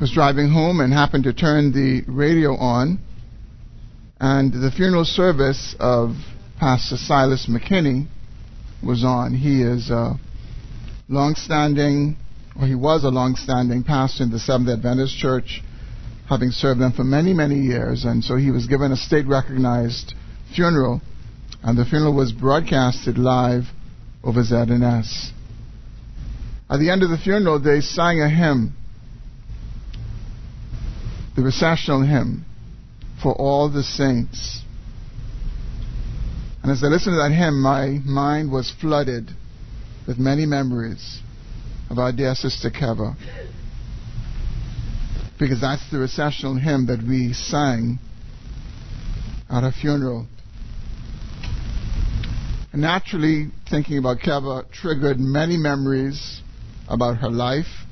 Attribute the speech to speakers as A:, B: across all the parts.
A: was driving home and happened to turn the radio on, and the funeral service of Pastor Silas McKinney was on. He is a long-standing, or he was a long-standing pastor in the Seventh Adventist Church, having served them for many, many years, and so he was given a state-recognized funeral, and the funeral was broadcasted live over ZNS. At the end of the funeral, they sang a hymn, the recessional hymn, for all the saints. And as I listened to that hymn, my mind was flooded with many memories of our dear sister Keva. Because that's the recessional hymn that we sang at her funeral. And naturally, thinking about Keva triggered many memories about her life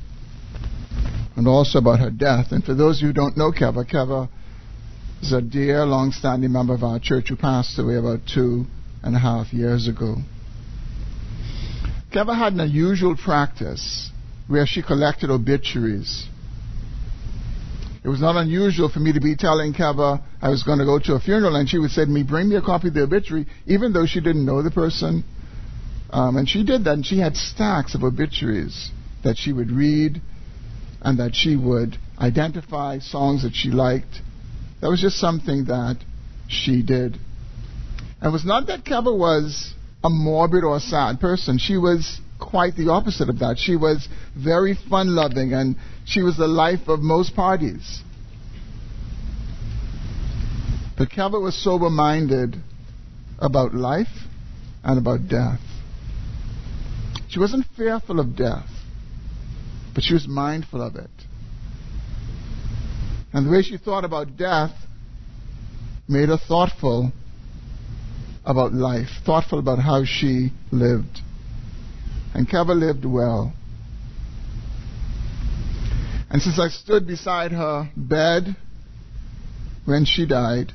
A: and also about her death. And for those who don't know Keva, Keva is a dear, long-standing member of our church who passed away about two and a half years ago. Keva had an unusual practice where she collected obituaries. It was not unusual for me to be telling Keva I was going to go to a funeral, and she would say to me, "Bring me a copy of the obituary," even though she didn't know the person. Um, and she did that, and she had stacks of obituaries that she would read, and that she would identify songs that she liked, that was just something that she did. And it was not that Keva was a morbid or a sad person. She was quite the opposite of that. She was very fun loving and she was the life of most parties. But Keva was sober minded about life and about death. She wasn't fearful of death, but she was mindful of it. And the way she thought about death made her thoughtful about life, thoughtful about how she lived. And Keva lived well. And since I stood beside her bed when she died,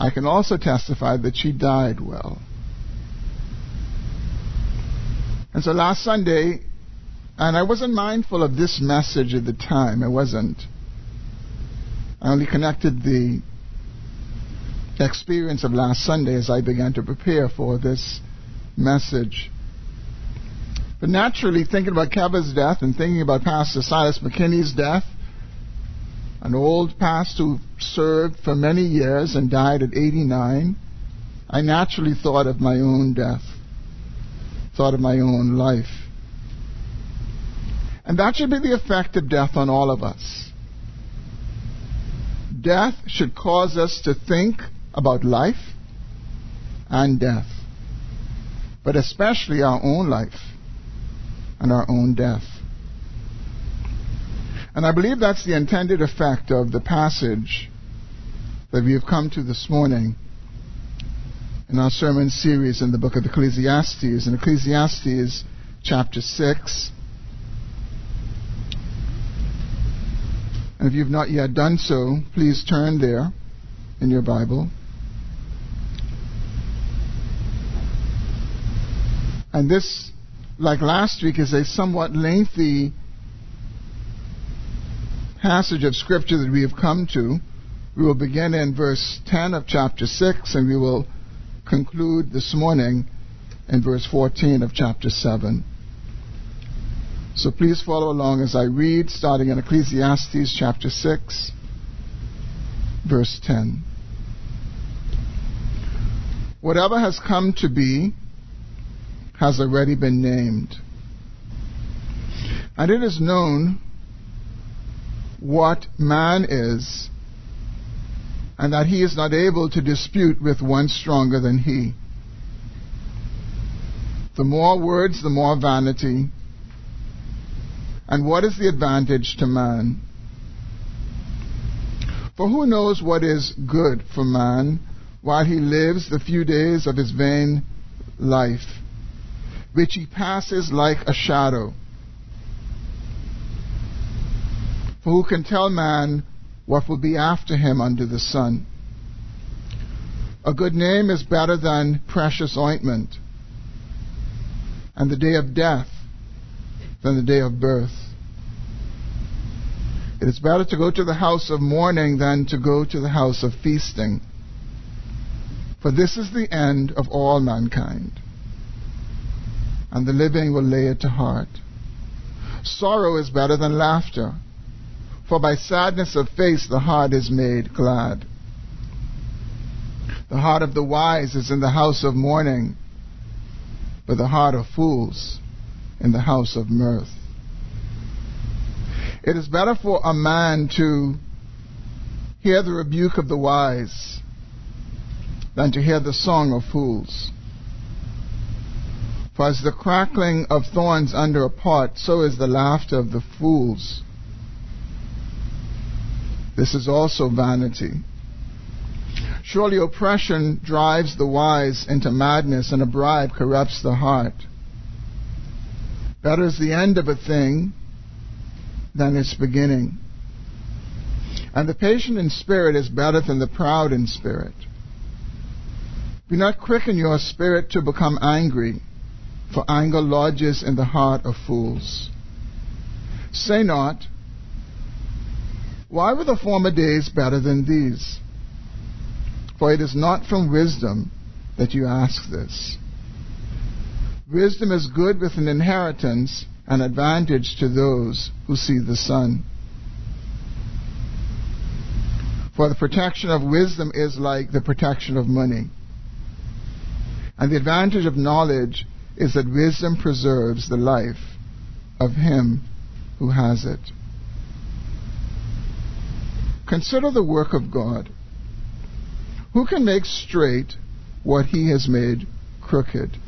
A: I can also testify that she died well. And so last Sunday, and I wasn't mindful of this message at the time, I wasn't. I only connected the experience of last Sunday as I began to prepare for this message. But naturally, thinking about Keva's death and thinking about Pastor Silas McKinney's death, an old pastor who served for many years and died at 89, I naturally thought of my own death, thought of my own life. And that should be the effect of death on all of us death should cause us to think about life and death, but especially our own life and our own death. And I believe that's the intended effect of the passage that we have come to this morning in our sermon series in the book of Ecclesiastes. In Ecclesiastes chapter 6, if you've not yet done so, please turn there in your Bible. And this, like last week, is a somewhat lengthy passage of Scripture that we have come to. We will begin in verse 10 of chapter 6, and we will conclude this morning in verse 14 of chapter 7. So please follow along as I read, starting in Ecclesiastes chapter 6, verse 10. Whatever has come to be has already been named. And it is known what man is, and that he is not able to dispute with one stronger than he. The more words, the more vanity and what is the advantage to man? For who knows what is good for man while he lives the few days of his vain life, which he passes like a shadow? For who can tell man what will be after him under the sun? A good name is better than precious ointment, and the day of death than the day of birth. It is better to go to the house of mourning than to go to the house of feasting. For this is the end of all mankind, and the living will lay it to heart. Sorrow is better than laughter, for by sadness of face the heart is made glad. The heart of the wise is in the house of mourning, but the heart of fools in the house of mirth. It is better for a man to hear the rebuke of the wise than to hear the song of fools. For as the crackling of thorns under a pot, so is the laughter of the fools. This is also vanity. Surely oppression drives the wise into madness, and a bribe corrupts the heart. Better is the end of a thing than its beginning. And the patient in spirit is better than the proud in spirit. Be not quick in your spirit to become angry, for anger lodges in the heart of fools. Say not, Why were the former days better than these? For it is not from wisdom that you ask this. Wisdom is good with an inheritance an advantage to those who see the sun. For the protection of wisdom is like the protection of money. And the advantage of knowledge is that wisdom preserves the life of him who has it. Consider the work of God. Who can make straight what he has made crooked?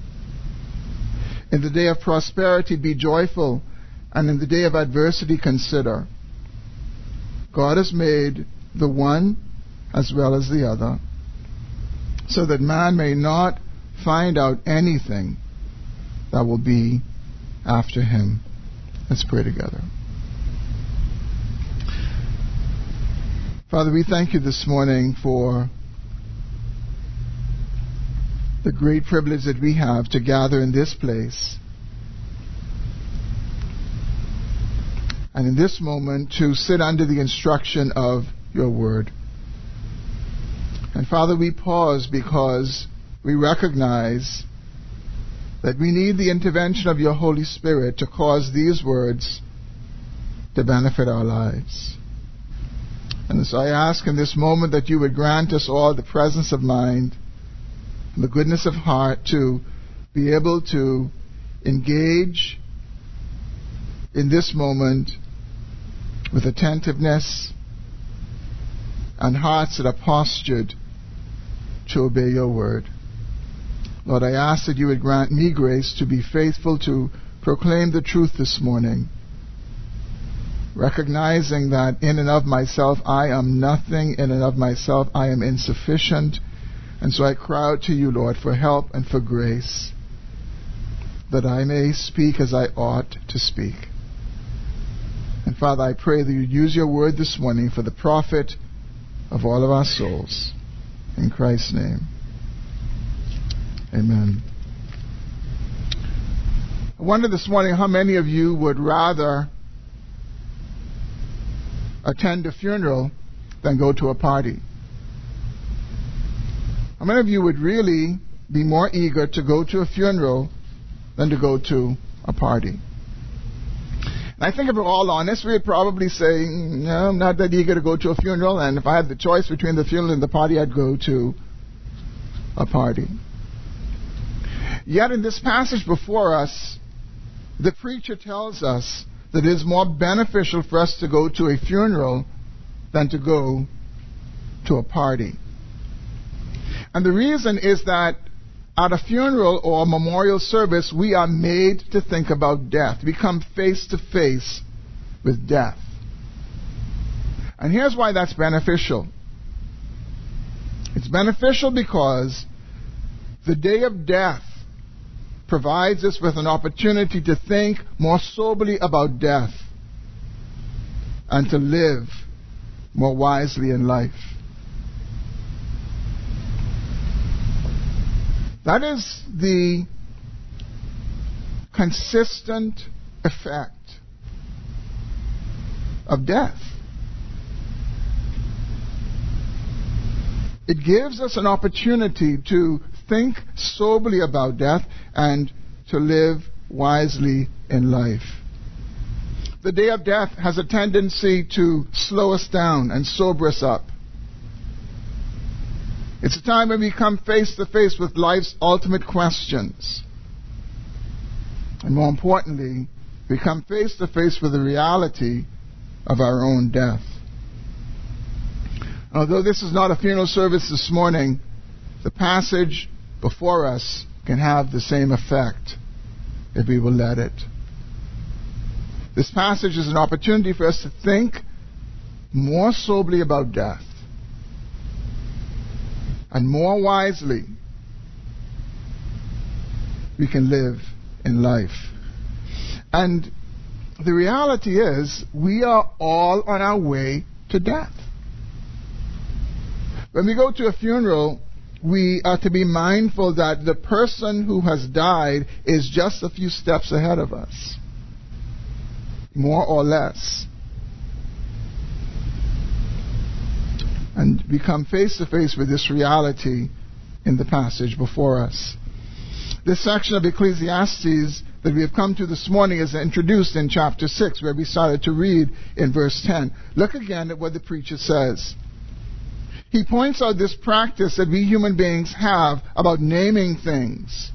A: In the day of prosperity, be joyful, and in the day of adversity, consider. God has made the one as well as the other, so that man may not find out anything that will be after him. Let's pray together. Father, we thank you this morning for the great privilege that we have to gather in this place. And in this moment, to sit under the instruction of your word. And Father, we pause because we recognize that we need the intervention of your Holy Spirit to cause these words to benefit our lives. And so I ask in this moment that you would grant us all the presence of mind the goodness of heart to be able to engage in this moment with attentiveness and hearts that are postured to obey your word. Lord, I ask that you would grant me grace to be faithful to proclaim the truth this morning, recognizing that in and of myself I am nothing, in and of myself I am insufficient and so I cry out to you, Lord, for help and for grace, that I may speak as I ought to speak. And Father, I pray that you use your word this morning for the profit of all of our souls. In Christ's name. Amen. I wonder this morning how many of you would rather attend a funeral than go to a party. How many of you would really be more eager to go to a funeral than to go to a party? And I think if we're all honest, we'd probably say, no, I'm not that eager to go to a funeral, and if I had the choice between the funeral and the party, I'd go to a party. Yet in this passage before us, the preacher tells us that it is more beneficial for us to go to a funeral than to go to a party. And the reason is that at a funeral or a memorial service, we are made to think about death. We come face to face with death. And here's why that's beneficial. It's beneficial because the day of death provides us with an opportunity to think more soberly about death and to live more wisely in life. That is the consistent effect of death. It gives us an opportunity to think soberly about death and to live wisely in life. The day of death has a tendency to slow us down and sober us up. It's a time when we come face to face with life's ultimate questions. And more importantly, we come face to face with the reality of our own death. Although this is not a funeral service this morning, the passage before us can have the same effect if we will let it. This passage is an opportunity for us to think more soberly about death and more wisely we can live in life. And the reality is, we are all on our way to death. When we go to a funeral, we are to be mindful that the person who has died is just a few steps ahead of us, more or less. And we come face to face with this reality in the passage before us. This section of Ecclesiastes that we have come to this morning is introduced in chapter 6, where we started to read in verse 10. Look again at what the preacher says he points out this practice that we human beings have about naming things.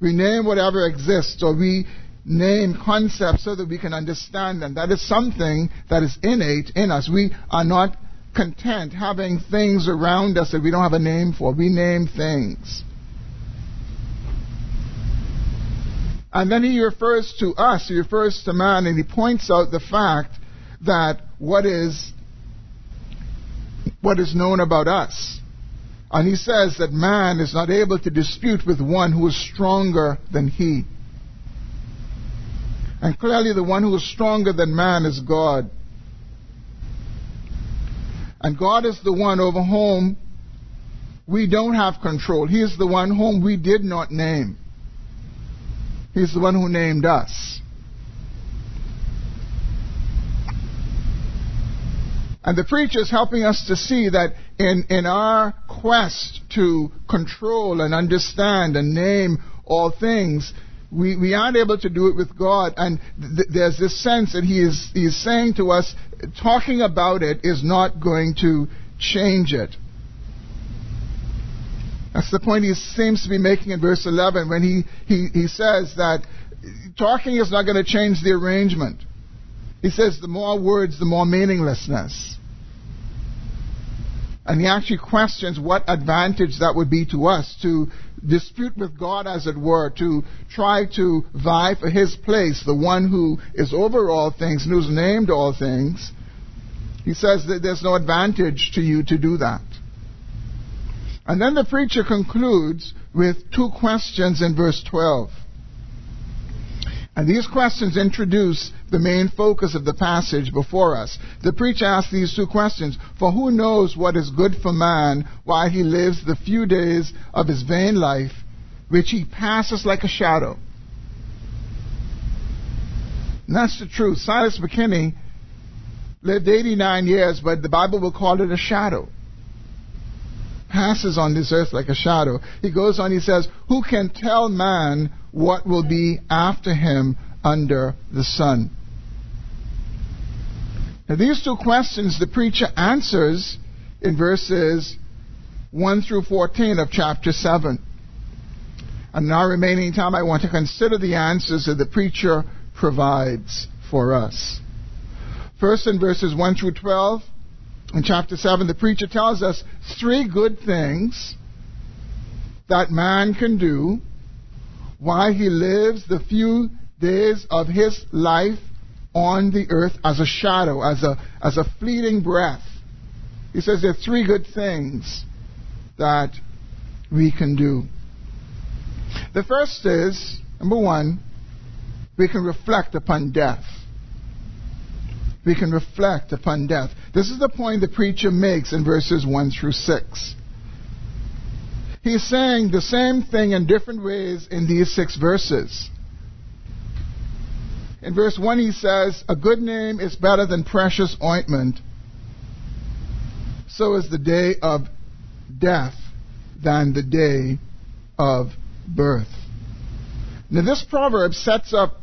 A: We name whatever exists, or we name concepts so that we can understand them. That is something that is innate in us. We are not content having things around us that we don't have a name for. We name things. And then he refers to us, he refers to man, and he points out the fact that what is what is known about us. And he says that man is not able to dispute with one who is stronger than he. And clearly, the one who is stronger than man is God. And God is the one over whom we don't have control. He is the one whom we did not name. He's the one who named us. And the preacher is helping us to see that in, in our quest to control and understand and name all things, we, we aren't able to do it with God. And th- there's this sense that he is, he is saying to us, talking about it is not going to change it. That's the point he seems to be making in verse 11 when he, he, he says that talking is not going to change the arrangement. He says the more words, the more meaninglessness. And he actually questions what advantage that would be to us to dispute with God, as it were, to try to vie for his place, the one who is over all things and who's named all things. He says that there's no advantage to you to do that. And then the preacher concludes with two questions in verse 12. And these questions introduce the main focus of the passage before us. The preacher asks these two questions For who knows what is good for man while he lives the few days of his vain life, which he passes like a shadow? And that's the truth. Silas McKinney lived 89 years, but the Bible will call it a shadow. Passes on this earth like a shadow. He goes on, he says, Who can tell man what will be after him under the sun. Now, these two questions the preacher answers in verses 1 through 14 of chapter 7. And now, remaining time, I want to consider the answers that the preacher provides for us. First, in verses 1 through 12, in chapter 7, the preacher tells us three good things that man can do while he lives the few days of his life on the earth as a shadow, as a, as a fleeting breath. He says there are three good things that we can do. The first is, number one, we can reflect upon death. We can reflect upon death. This is the point the preacher makes in verses 1 through 6. He's saying the same thing in different ways in these six verses. In verse 1, he says, A good name is better than precious ointment. So is the day of death than the day of birth. Now, this proverb sets up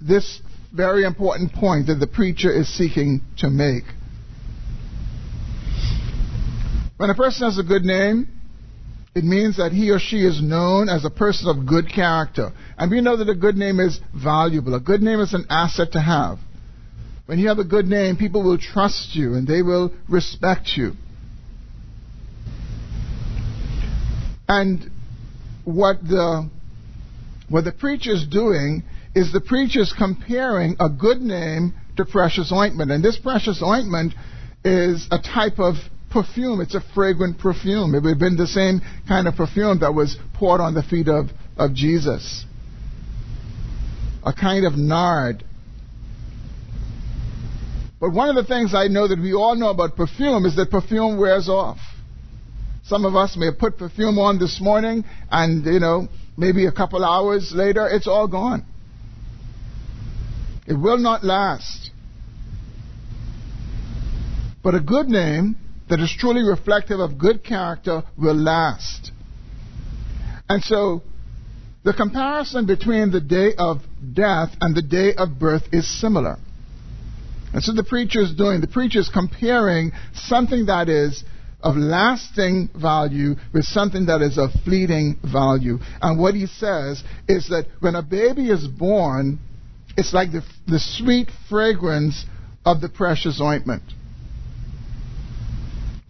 A: this very important point that the preacher is seeking to make. When a person has a good name, it means that he or she is known as a person of good character. And we know that a good name is valuable. A good name is an asset to have. When you have a good name, people will trust you and they will respect you. And what the what the preacher's doing is the preacher's comparing a good name to precious ointment. And this precious ointment is a type of perfume. It's a fragrant perfume. It would have been the same kind of perfume that was poured on the feet of, of Jesus. A kind of nard. But one of the things I know that we all know about perfume is that perfume wears off. Some of us may have put perfume on this morning and, you know, maybe a couple hours later, it's all gone. It will not last. But a good name that is truly reflective of good character will last. And so, the comparison between the day of death and the day of birth is similar. And so the preacher is doing, the preacher is comparing something that is of lasting value with something that is of fleeting value. And what he says is that when a baby is born, it's like the, the sweet fragrance of the precious ointment.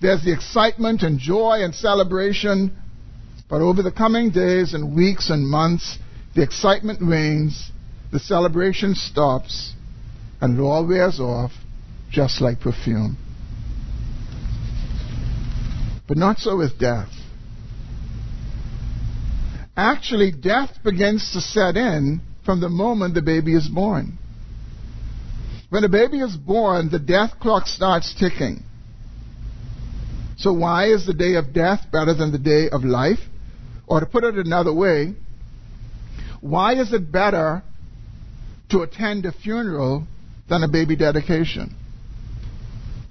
A: There's the excitement and joy and celebration, but over the coming days and weeks and months, the excitement wanes, the celebration stops, and it all wears off just like perfume. But not so with death. Actually, death begins to set in from the moment the baby is born. When a baby is born, the death clock starts ticking. So why is the day of death better than the day of life? Or to put it another way, why is it better to attend a funeral than a baby dedication?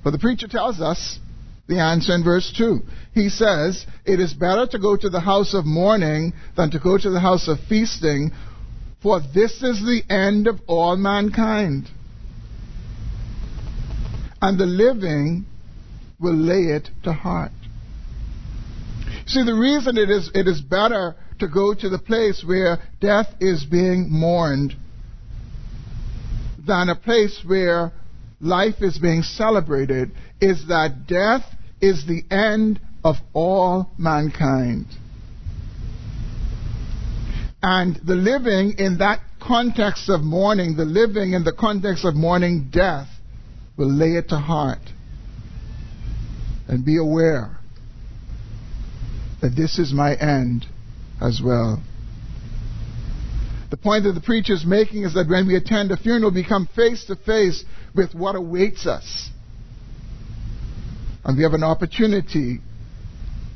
A: Well, the preacher tells us the answer in verse 2. He says, It is better to go to the house of mourning than to go to the house of feasting, for this is the end of all mankind. And the living will lay it to heart. See, the reason it is, it is better to go to the place where death is being mourned than a place where life is being celebrated is that death is the end of all mankind. And the living in that context of mourning, the living in the context of mourning death, will lay it to heart. And be aware that this is my end as well. The point that the preacher is making is that when we attend a funeral, we come face to face with what awaits us. And we have an opportunity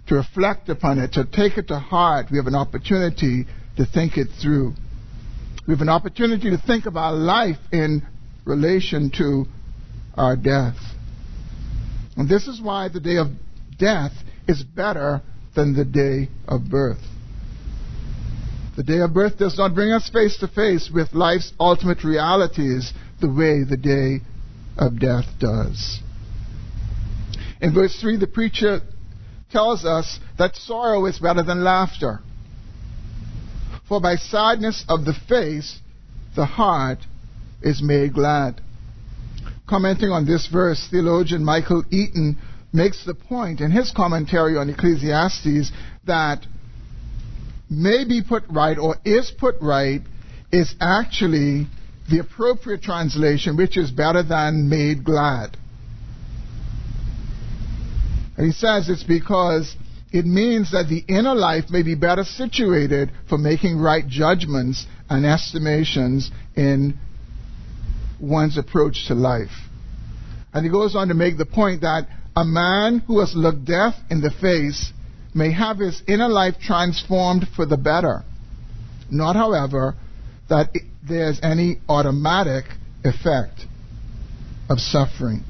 A: to reflect upon it, to take it to heart. We have an opportunity to think it through. We have an opportunity to think of our life in relation to our death. And this is why the day of death is better than the day of birth. The day of birth does not bring us face to face with life's ultimate realities the way the day of death does. In verse 3, the preacher tells us that sorrow is better than laughter. For by sadness of the face, the heart is made glad. Commenting on this verse, theologian Michael Eaton makes the point in his commentary on Ecclesiastes that may be put right or is put right is actually the appropriate translation, which is better than made glad. And he says it's because it means that the inner life may be better situated for making right judgments and estimations in one's approach to life. And he goes on to make the point that a man who has looked death in the face may have his inner life transformed for the better. Not, however, that there's any automatic effect of suffering.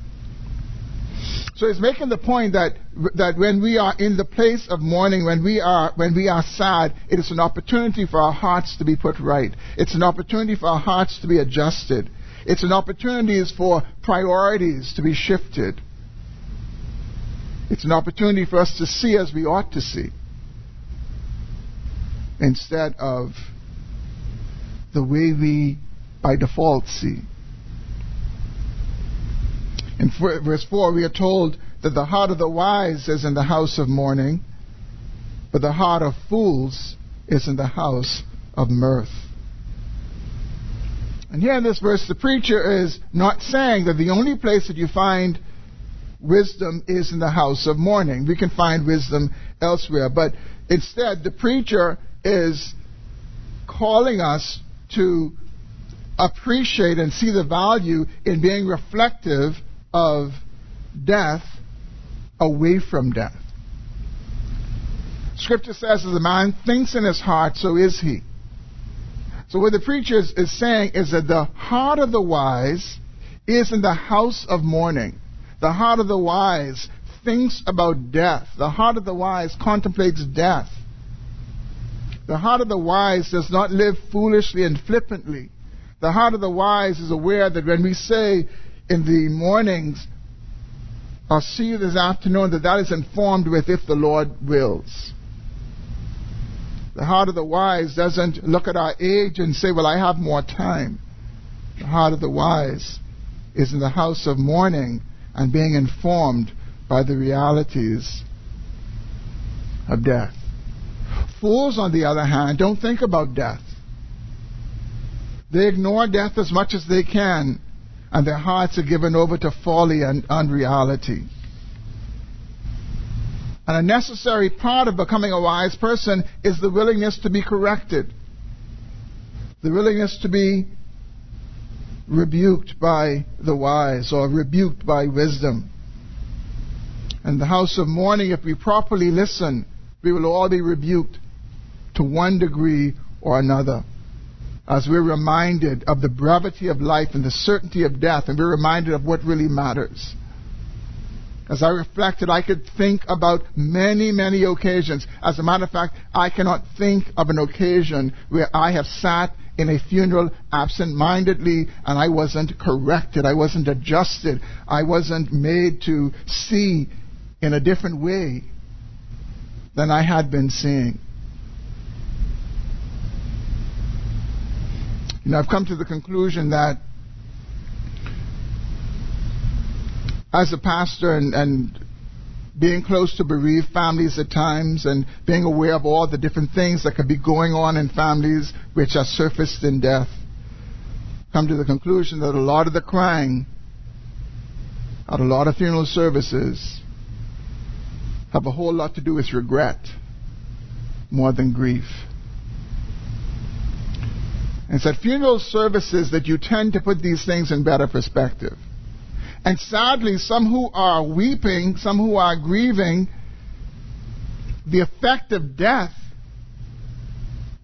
A: So he's making the point that that when we are in the place of mourning, when we are when we are sad, it is an opportunity for our hearts to be put right. It's an opportunity for our hearts to be adjusted. It's an opportunity for priorities to be shifted. It's an opportunity for us to see as we ought to see instead of the way we by default see. In verse 4, we are told that the heart of the wise is in the house of mourning, but the heart of fools is in the house of mirth. And here in this verse, the preacher is not saying that the only place that you find wisdom is in the house of mourning. We can find wisdom elsewhere. But instead, the preacher is calling us to appreciate and see the value in being reflective of death away from death. Scripture says, as a man thinks in his heart, so is he. So what the preacher is, is saying is that the heart of the wise is in the house of mourning. The heart of the wise thinks about death. The heart of the wise contemplates death. The heart of the wise does not live foolishly and flippantly. The heart of the wise is aware that when we say in the mornings, I'll see you this afternoon, that that is informed with if the Lord wills. The heart of the wise doesn't look at our age and say, well, I have more time. The heart of the wise is in the house of mourning and being informed by the realities of death. Fools, on the other hand, don't think about death. They ignore death as much as they can, and their hearts are given over to folly and unreality. And a necessary part of becoming a wise person is the willingness to be corrected, the willingness to be rebuked by the wise or rebuked by wisdom. In the house of mourning, if we properly listen, we will all be rebuked to one degree or another. As we're reminded of the brevity of life and the certainty of death, and we're reminded of what really matters. As I reflected, I could think about many, many occasions. As a matter of fact, I cannot think of an occasion where I have sat in a funeral absent mindedly and I wasn't corrected. I wasn't adjusted. I wasn't made to see in a different way than I had been seeing. You know, I've come to the conclusion that as a pastor and, and being close to bereaved families at times and being aware of all the different things that could be going on in families which are surfaced in death, come to the conclusion that a lot of the crying at a lot of funeral services have a whole lot to do with regret more than grief. And at funeral services that you tend to put these things in better perspective. And sadly, some who are weeping, some who are grieving, the effect of death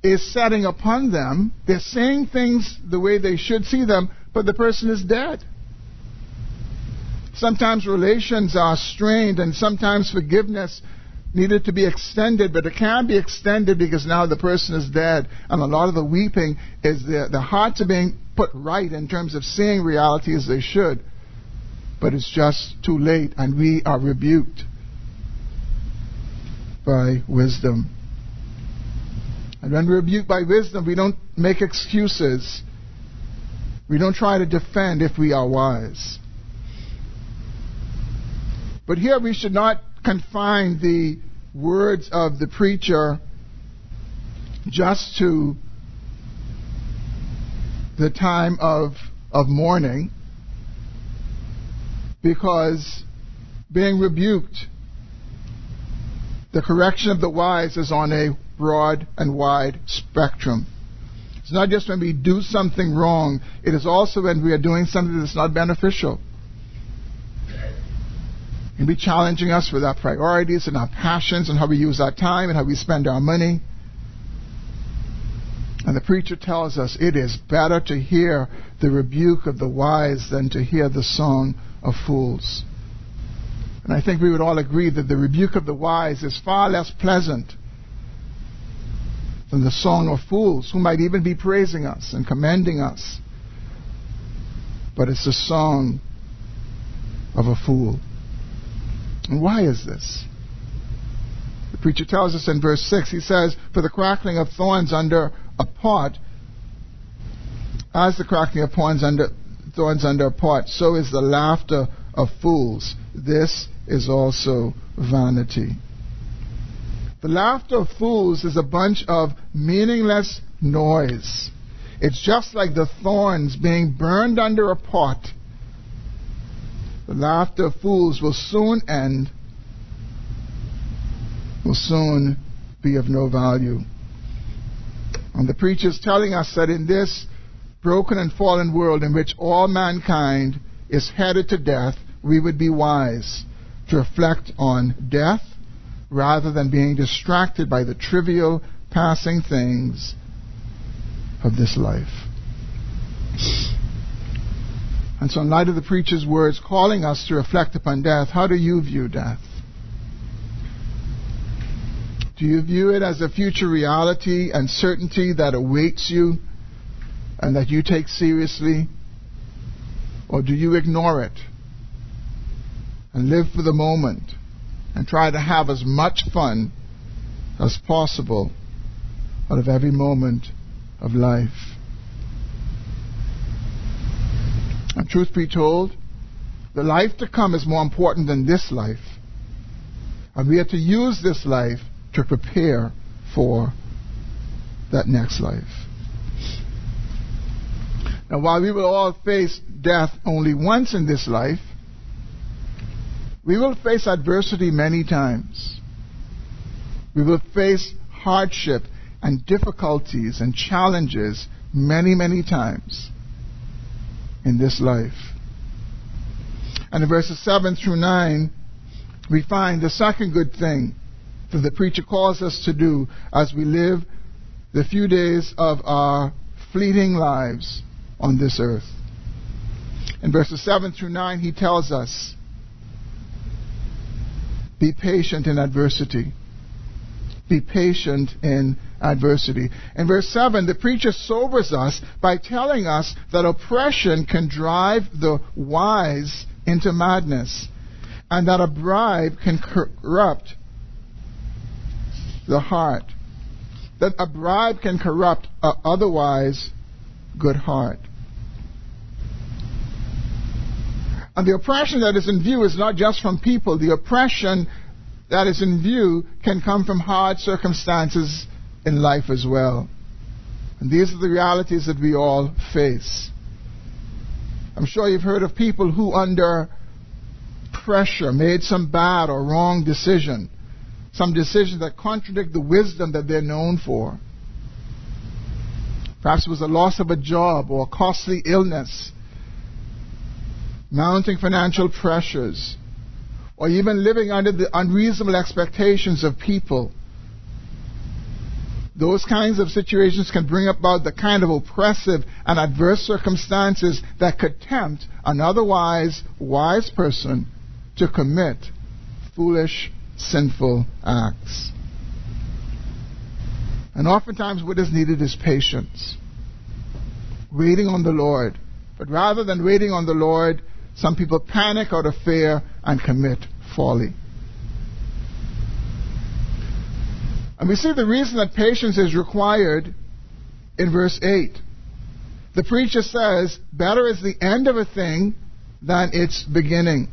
A: is setting upon them. They're saying things the way they should see them, but the person is dead. Sometimes relations are strained, and sometimes forgiveness needed to be extended, but it can't be extended because now the person is dead. And a lot of the weeping is the, the hearts are being put right in terms of seeing reality as they should but it's just too late, and we are rebuked by wisdom. And when we're rebuked by wisdom, we don't make excuses. We don't try to defend if we are wise. But here we should not confine the words of the preacher just to the time of, of mourning because being rebuked, the correction of the wise is on a broad and wide spectrum. It's not just when we do something wrong, it is also when we are doing something that's not beneficial. Can be challenging us with our priorities and our passions and how we use our time and how we spend our money. And the preacher tells us it is better to hear the rebuke of the wise than to hear the song of fools. And I think we would all agree that the rebuke of the wise is far less pleasant than the song of fools, who might even be praising us and commending us. But it's the song of a fool. And why is this? The preacher tells us in verse 6, he says, For the crackling of thorns under a pot, as the crackling of thorns under, thorns under a pot, so is the laughter of fools. This is also vanity. The laughter of fools is a bunch of meaningless noise. It's just like the thorns being burned under a pot. The laughter of fools will soon end, will soon be of no value. And the preacher is telling us that in this broken and fallen world in which all mankind is headed to death, we would be wise to reflect on death rather than being distracted by the trivial, passing things of this life. And so, in light of the preacher's words calling us to reflect upon death, how do you view death? Do you view it as a future reality and certainty that awaits you and that you take seriously? Or do you ignore it and live for the moment and try to have as much fun as possible out of every moment of life. And truth be told, the life to come is more important than this life. And we are to use this life to prepare for that next life. Now, while we will all face death only once in this life, we will face adversity many times. We will face hardship and difficulties and challenges many, many times in this life. And in verses 7 through 9, we find the second good thing that the preacher calls us to do as we live the few days of our fleeting lives on this earth. In verses 7 through 9, he tells us be patient in adversity. Be patient in adversity. In verse 7, the preacher sobers us by telling us that oppression can drive the wise into madness, and that a bribe can corrupt the heart. That a bribe can corrupt a otherwise good heart. And the oppression that is in view is not just from people. The oppression that is in view can come from hard circumstances in life as well. And these are the realities that we all face. I'm sure you've heard of people who, under pressure, made some bad or wrong decision, some decisions that contradict the wisdom that they're known for. Perhaps it was the loss of a job or a costly illness mounting financial pressures, or even living under the unreasonable expectations of people. Those kinds of situations can bring about the kind of oppressive and adverse circumstances that could tempt an otherwise wise person to commit foolish, sinful acts. And oftentimes, what is needed is patience, waiting on the Lord. But rather than waiting on the Lord, some people panic out of fear and commit folly. And we see the reason that patience is required in verse 8. The preacher says, Better is the end of a thing than its beginning.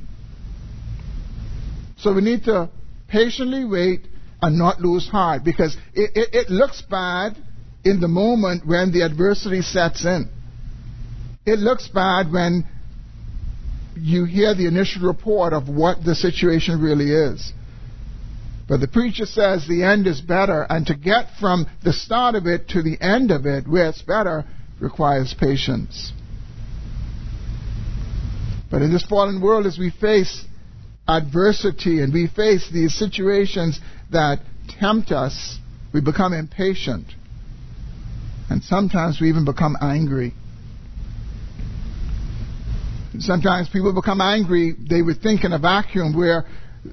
A: So we need to patiently wait and not lose heart because it, it, it looks bad in the moment when the adversity sets in. It looks bad when you hear the initial report of what the situation really is. But the preacher says the end is better, and to get from the start of it to the end of it, where it's better, requires patience. But in this fallen world, as we face adversity and we face these situations that tempt us, we become impatient. And sometimes we even become angry. Sometimes people become angry. They would think in a vacuum where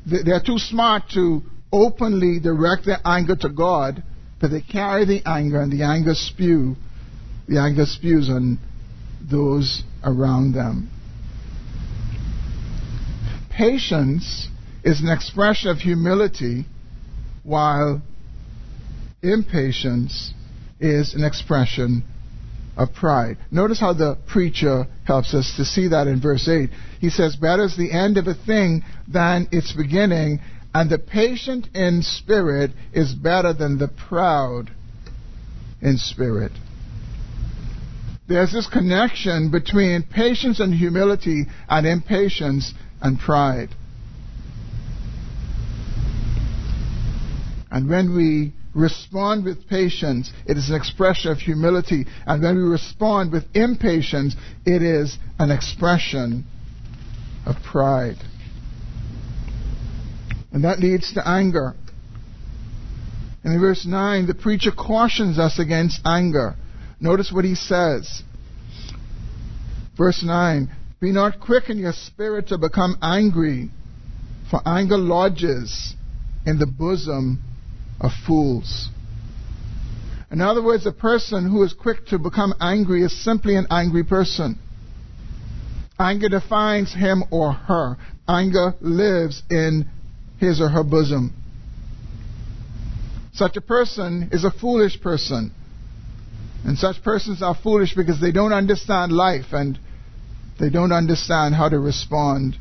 A: they're too smart to openly direct their anger to God, but they carry the anger and the anger spew, the anger spews on those around them. Patience is an expression of humility, while impatience is an expression of pride. Notice how the preacher helps us to see that in verse 8. He says, Better is the end of a thing than its beginning, and the patient in spirit is better than the proud in spirit. There's this connection between patience and humility and impatience and pride. And when we respond with patience, it is an expression of humility. And when we respond with impatience, it is an expression of pride. And that leads to anger. And in verse 9, the preacher cautions us against anger. Notice what he says. Verse 9 Be not quick in your spirit to become angry, for anger lodges in the bosom of fools. In other words, a person who is quick to become angry is simply an angry person. Anger defines him or her. Anger lives in his or her bosom. Such a person is a foolish person. And such persons are foolish because they don't understand life and they don't understand how to respond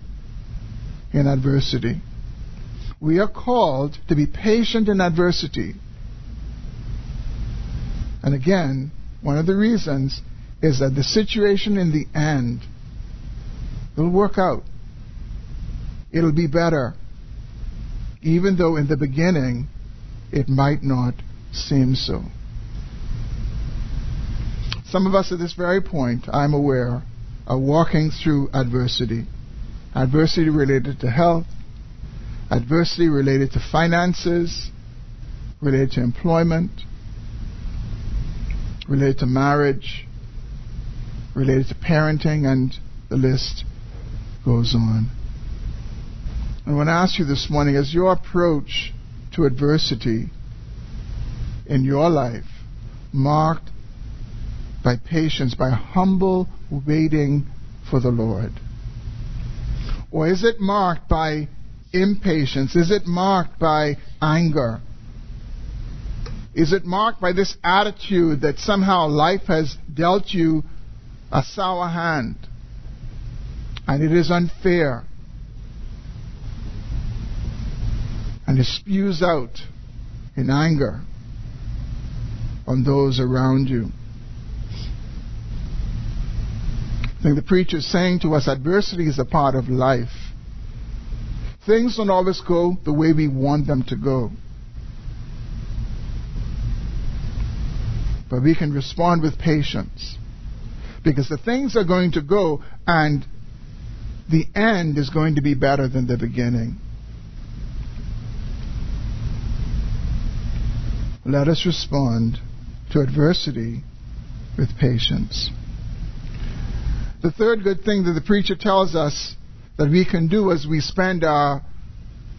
A: in adversity. We are called to be patient in adversity. And again, one of the reasons is that the situation in the end will work out. It'll be better. Even though in the beginning it might not seem so. Some of us at this very point, I'm aware, are walking through adversity. Adversity related to health, adversity related to finances, related to employment, related to marriage, related to parenting, and the list goes on. I want to ask you this morning as your approach to adversity in your life marked by patience, by humble waiting for the Lord? Or is it marked by impatience? Is it marked by anger? Is it marked by this attitude that somehow life has dealt you a sour hand and it is unfair and it spews out in anger on those around you? I think the preacher is saying to us adversity is a part of life. Things don't always go the way we want them to go. But we can respond with patience. Because the things are going to go and the end is going to be better than the beginning. Let us respond to adversity with patience. The third good thing that the preacher tells us that we can do as we spend our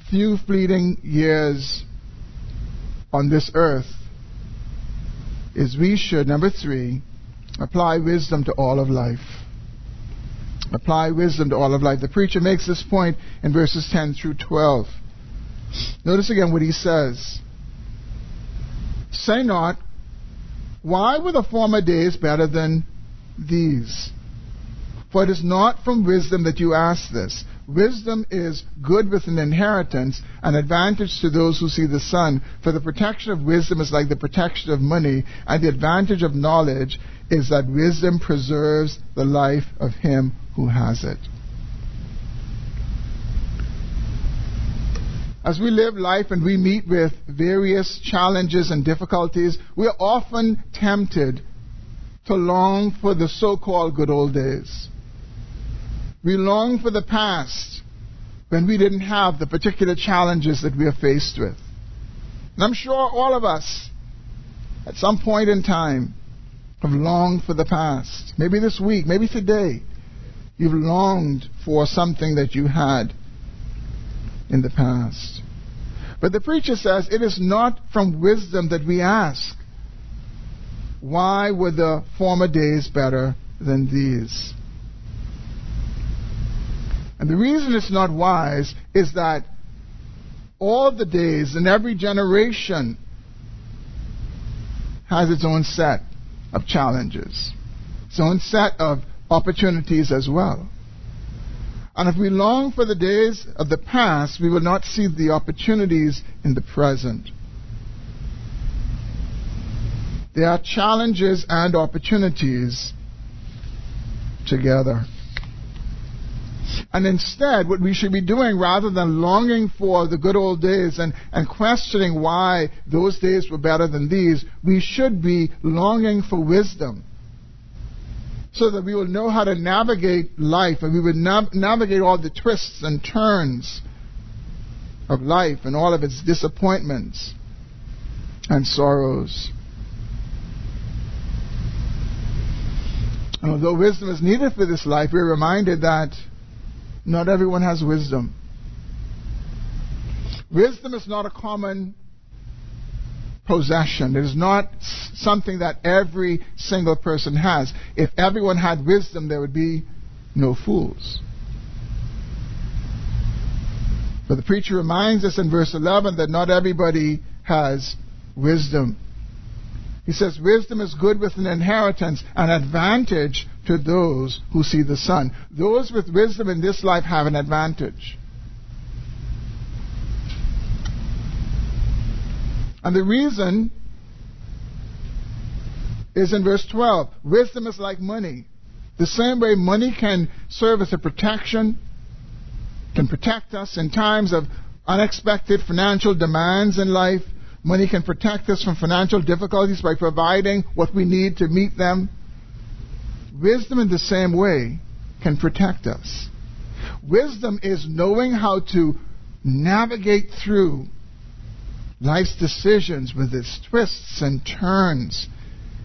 A: few fleeting years on this earth is we should, number three, apply wisdom to all of life. Apply wisdom to all of life. The preacher makes this point in verses 10 through 12. Notice again what he says. Say not, why were the former days better than these? For it is not from wisdom that you ask this. Wisdom is good with an inheritance, an advantage to those who see the sun. For the protection of wisdom is like the protection of money, and the advantage of knowledge is that wisdom preserves the life of him who has it. As we live life and we meet with various challenges and difficulties, we are often tempted to long for the so called good old days. We long for the past when we didn't have the particular challenges that we are faced with. And I'm sure all of us, at some point in time, have longed for the past. Maybe this week, maybe today, you've longed for something that you had in the past. But the preacher says it is not from wisdom that we ask. Why were the former days better than these? And the reason it's not wise is that all the days in every generation has its own set of challenges, its own set of opportunities as well. And if we long for the days of the past, we will not see the opportunities in the present. There are challenges and opportunities together. And instead, what we should be doing, rather than longing for the good old days and, and questioning why those days were better than these, we should be longing for wisdom so that we will know how to navigate life and we would nav- navigate all the twists and turns of life and all of its disappointments and sorrows. although wisdom is needed for this life, we're reminded that not everyone has wisdom. Wisdom is not a common possession. It is not something that every single person has. If everyone had wisdom, there would be no fools. But the preacher reminds us in verse 11 that not everybody has wisdom. He says, Wisdom is good with an inheritance, an advantage to those who see the sun. Those with wisdom in this life have an advantage. And the reason is in verse 12. Wisdom is like money. The same way money can serve as a protection, can protect us in times of unexpected financial demands in life. Money can protect us from financial difficulties by providing what we need to meet them. Wisdom, in the same way, can protect us. Wisdom is knowing how to navigate through life's decisions with its twists and turns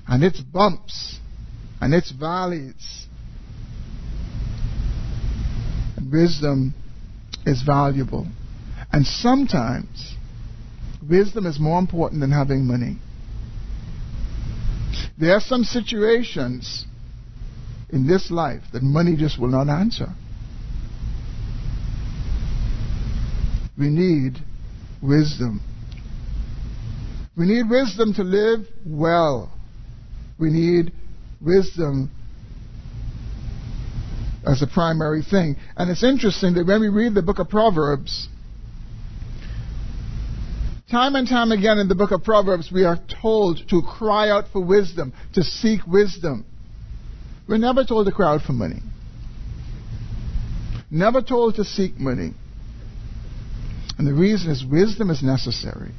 A: and its bumps and its valleys. Wisdom is valuable. And sometimes wisdom is more important than having money. There are some situations in this life that money just will not answer. We need wisdom. We need wisdom to live well. We need wisdom as a primary thing. And it's interesting that when we read the book of Proverbs, Time and time again in the book of Proverbs, we are told to cry out for wisdom, to seek wisdom. We're never told to cry out for money. Never told to seek money. And the reason is wisdom is necessary.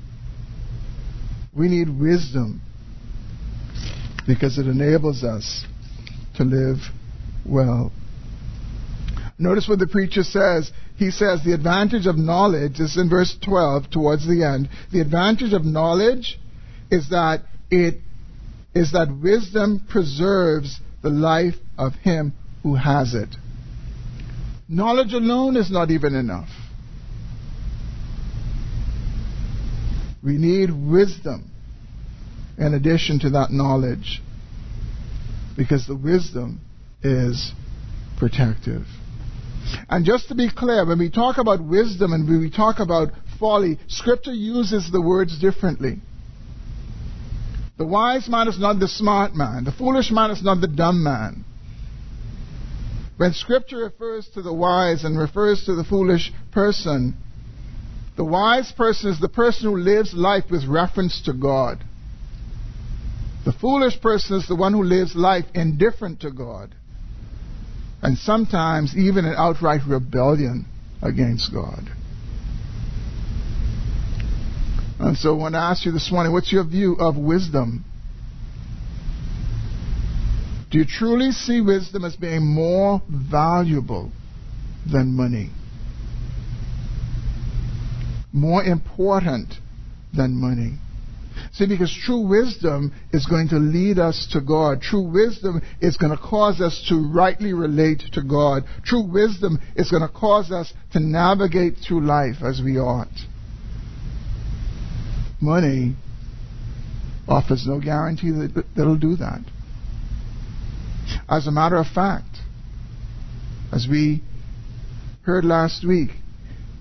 A: We need wisdom because it enables us to live well. Notice what the preacher says. He says the advantage of knowledge is in verse 12 towards the end. The advantage of knowledge is that it is that wisdom preserves the life of him who has it. Knowledge alone is not even enough. We need wisdom in addition to that knowledge because the wisdom is protective. And just to be clear, when we talk about wisdom and when we talk about folly, Scripture uses the words differently. The wise man is not the smart man. The foolish man is not the dumb man. When Scripture refers to the wise and refers to the foolish person, the wise person is the person who lives life with reference to God. The foolish person is the one who lives life indifferent to God and sometimes even an outright rebellion against God. And so when I ask you this morning, what's your view of wisdom? Do you truly see wisdom as being more valuable than money? More important than money? See, because true wisdom is going to lead us to God. True wisdom is going to cause us to rightly relate to God. True wisdom is going to cause us to navigate through life as we ought. Money offers no guarantee that it'll do that. As a matter of fact, as we heard last week,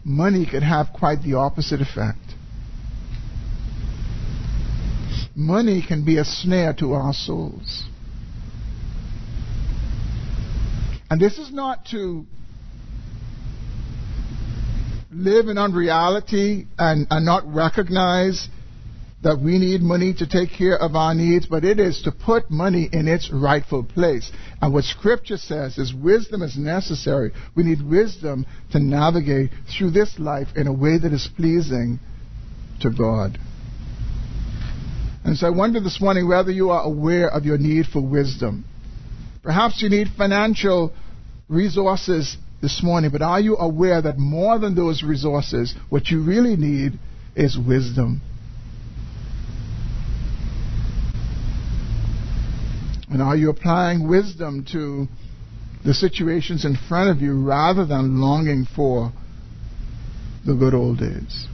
A: money can have quite the opposite effect. Money can be a snare to our souls. And this is not to live in unreality and, and not recognize that we need money to take care of our needs, but it is to put money in its rightful place. And what Scripture says is wisdom is necessary. We need wisdom to navigate through this life in a way that is pleasing to God. And so I wonder this morning whether you are aware of your need for wisdom. Perhaps you need financial resources this morning, but are you aware that more than those resources, what you really need is wisdom? And are you applying wisdom to the situations in front of you rather than longing for the good old days?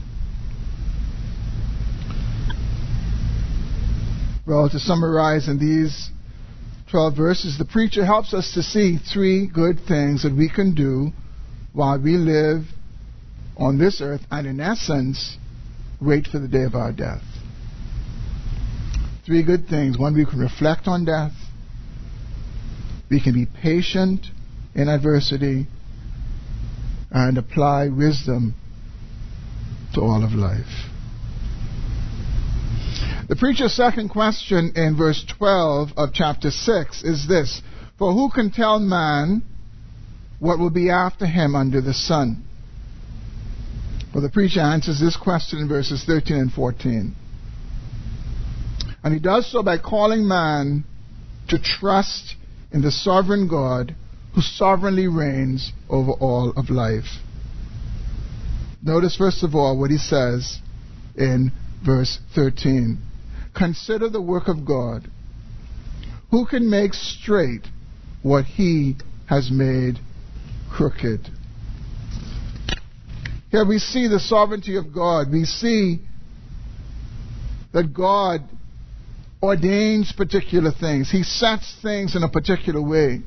A: Well, to summarize in these 12 verses, the preacher helps us to see three good things that we can do while we live on this earth and, in essence, wait for the day of our death. Three good things. One, we can reflect on death. We can be patient in adversity and apply wisdom to all of life. The preacher's second question in verse 12 of chapter 6 is this For who can tell man what will be after him under the sun? Well, the preacher answers this question in verses 13 and 14. And he does so by calling man to trust in the sovereign God who sovereignly reigns over all of life. Notice, first of all, what he says in verse 13. Consider the work of God. Who can make straight what he has made crooked? Here we see the sovereignty of God. We see that God ordains particular things. He sets things in a particular way.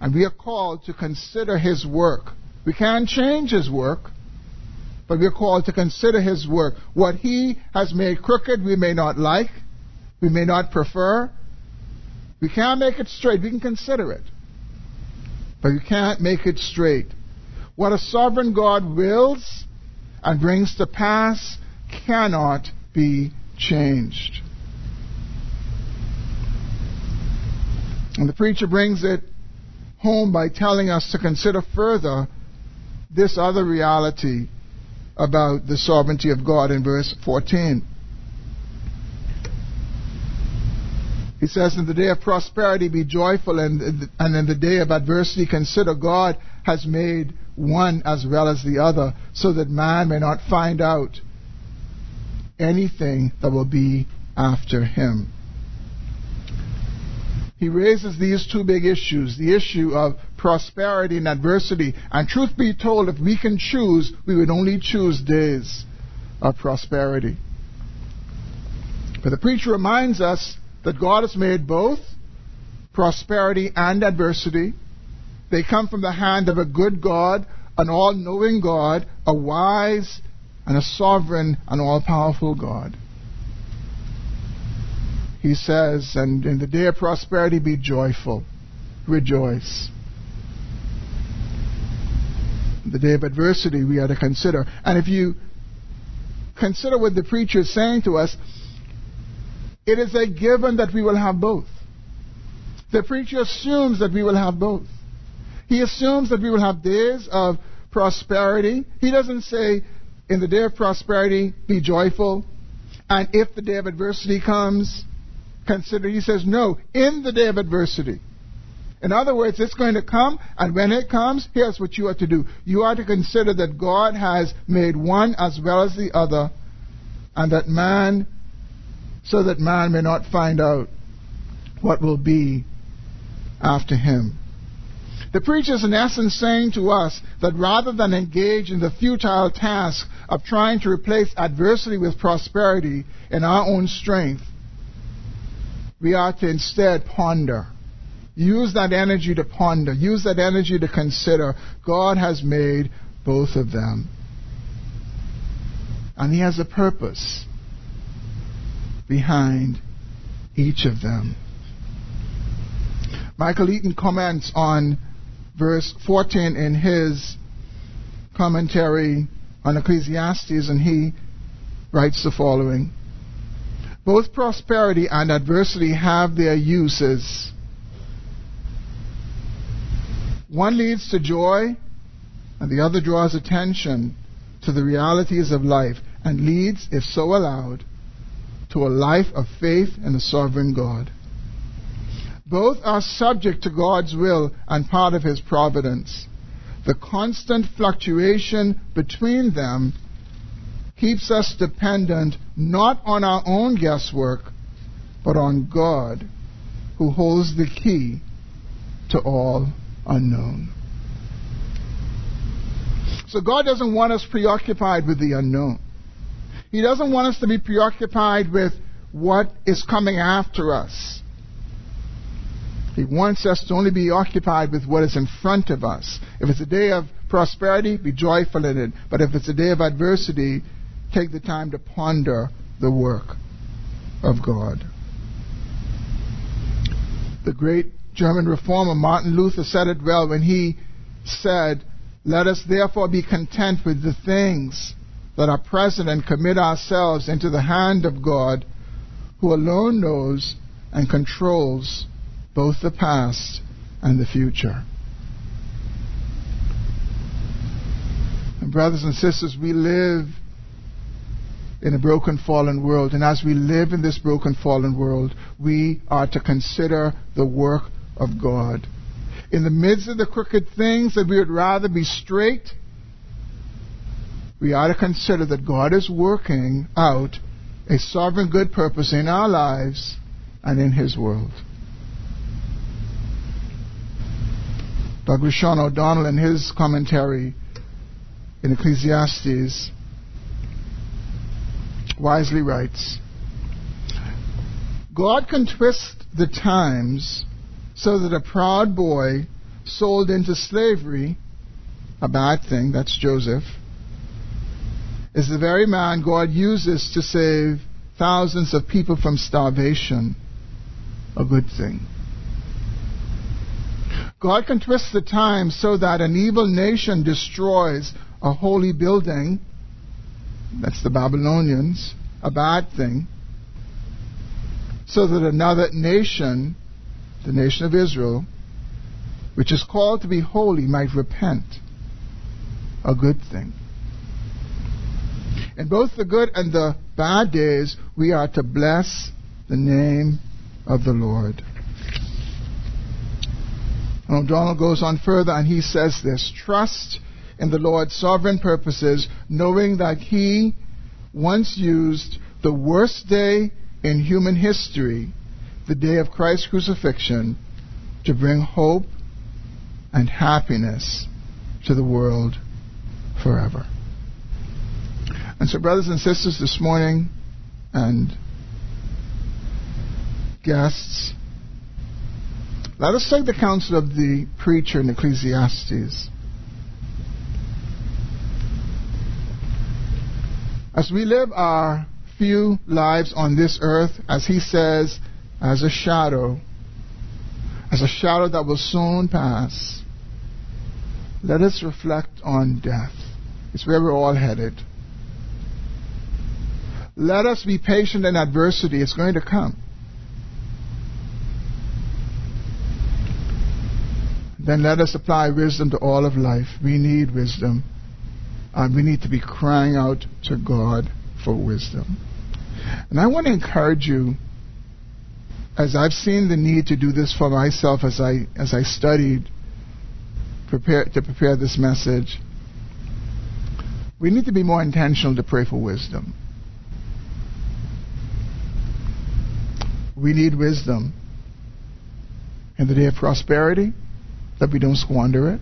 A: And we are called to consider His work. We can't change His work, but we're called to consider his work. What he has made crooked, we may not like, we may not prefer. We can't make it straight. We can consider it, but we can't make it straight. What a sovereign God wills and brings to pass cannot be changed. And the preacher brings it home by telling us to consider further this other reality about the sovereignty of God in verse 14. He says, In the day of prosperity be joyful, and, and in the day of adversity consider God has made one as well as the other, so that man may not find out anything that will be after him he raises these two big issues the issue of prosperity and adversity. And truth be told, if we can choose, we would only choose days of prosperity. But the preacher reminds us that God has made both prosperity and adversity. They come from the hand of a good God, an all knowing God, a wise and a sovereign and all powerful God he says, and in the day of prosperity be joyful, rejoice. The day of adversity we are to consider. And if you consider what the preacher is saying to us, it is a given that we will have both. The preacher assumes that we will have both. He assumes that we will have days of prosperity. He doesn't say, in the day of prosperity, be joyful. And if the day of adversity comes, consider, he says, no, in the day of adversity. In other words, it's going to come, and when it comes, here's what you are to do. You are to consider that God has made one as well as the other, and that man so that man may not find out what will be after him. The preacher is in essence saying to us that rather than engage in the futile task of trying to replace adversity with prosperity in our own strength, we are to instead ponder. Use that energy to ponder. Use that energy to consider. God has made both of them. And He has a purpose behind each of them. Michael Eaton comments on verse 14 in his commentary on Ecclesiastes, and he writes the following Both prosperity and adversity have their uses. One leads to joy, and the other draws attention to the realities of life and leads, if so allowed, to a life of faith in the sovereign God. Both are subject to God's will and part of His providence. The constant fluctuation between them keeps us dependent not on our own guesswork, but on God, who holds the key to all unknown. So God doesn't want us preoccupied with the unknown. He doesn't want us to be preoccupied with what is coming after us. He wants us to only be occupied with what is in front of us. If it's a day of prosperity, be joyful in it. But if it's a day of adversity, take the time to ponder the work of God. The great German reformer Martin Luther said it well when he said, Let us therefore be content with the things that are present and commit ourselves into the hand of God, who alone knows and controls both the past and the future. And brothers and sisters, we live in a broken, fallen world. And as we live in this broken, fallen world, we are to consider the work of God. In the midst of the crooked things that we would rather be straight, we ought to consider that God is working out a sovereign good purpose in our lives and in His world. Dr. Sean O'Donnell, in his commentary in Ecclesiastes, wisely writes God can twist the times so that a proud boy sold into slavery, a bad thing, that's Joseph, is the very man God uses to save thousands of people from starvation. A good thing. God can twist the times so that an evil nation destroys a holy building. That's the Babylonians. A bad thing. So that another nation, the nation of Israel, which is called to be holy, might repent. A good thing. In both the good and the bad days, we are to bless the name of the Lord. And O'Donnell goes on further and he says this Trust in the Lord's sovereign purposes, knowing that He once used the worst day in human history, the day of Christ's crucifixion, to bring hope and happiness to the world forever. And so, brothers and sisters, this morning, and guests, let us take the counsel of the preacher in Ecclesiastes. As we live our few lives on this earth, as he says, as a shadow, as a shadow that will soon pass, let us reflect on death. It's where we're all headed. Let us be patient in adversity. It's going to come. Then let us apply wisdom to all of life. We need wisdom. And we need to be crying out to God for wisdom. And I want to encourage you, as I've seen the need to do this for myself as I as I studied prepare, to prepare this message, we need to be more intentional to pray for wisdom. We need wisdom in the day of prosperity, that we don't squander it.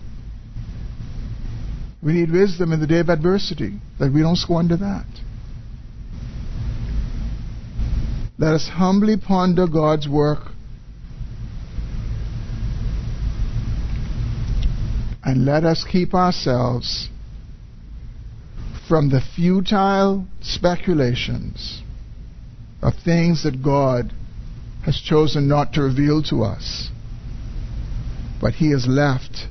A: We need wisdom in the day of adversity, that we don't squander that. Let us humbly ponder God's work and let us keep ourselves from the futile speculations of things that God has chosen not to reveal to us, but He has left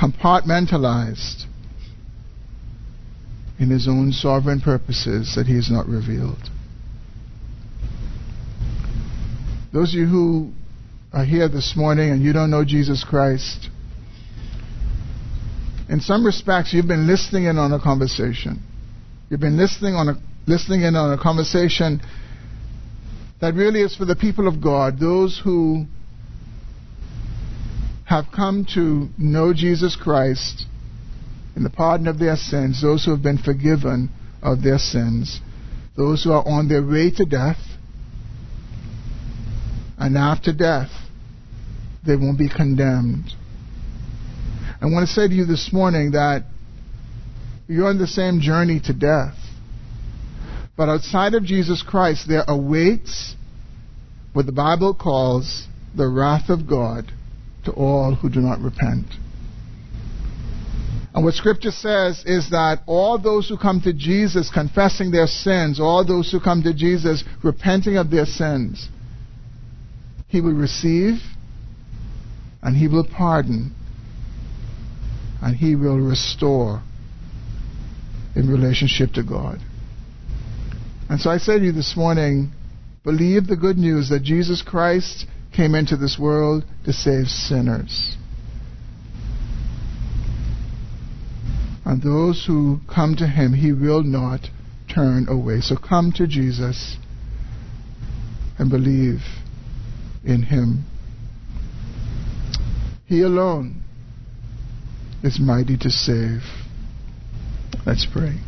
A: compartmentalized in His own sovereign purposes that He has not revealed. Those of you who are here this morning and you don't know Jesus Christ, in some respects, you've been listening in on a conversation. You've been listening on a listening in on a conversation that really is for the people of God, those who have come to know Jesus Christ in the pardon of their sins, those who have been forgiven of their sins, those who are on their way to death, and after death, they won't be condemned. I want to say to you this morning that you're on the same journey to death. But outside of Jesus Christ, there awaits what the Bible calls the wrath of God to all who do not repent. And what Scripture says is that all those who come to Jesus confessing their sins, all those who come to Jesus repenting of their sins, He will receive and He will pardon and He will restore in relationship to God. And so I say to you this morning, believe the good news that Jesus Christ came into this world to save sinners. And those who come to Him, He will not turn away. So come to Jesus and believe in Him. He alone is mighty to save. Let's pray.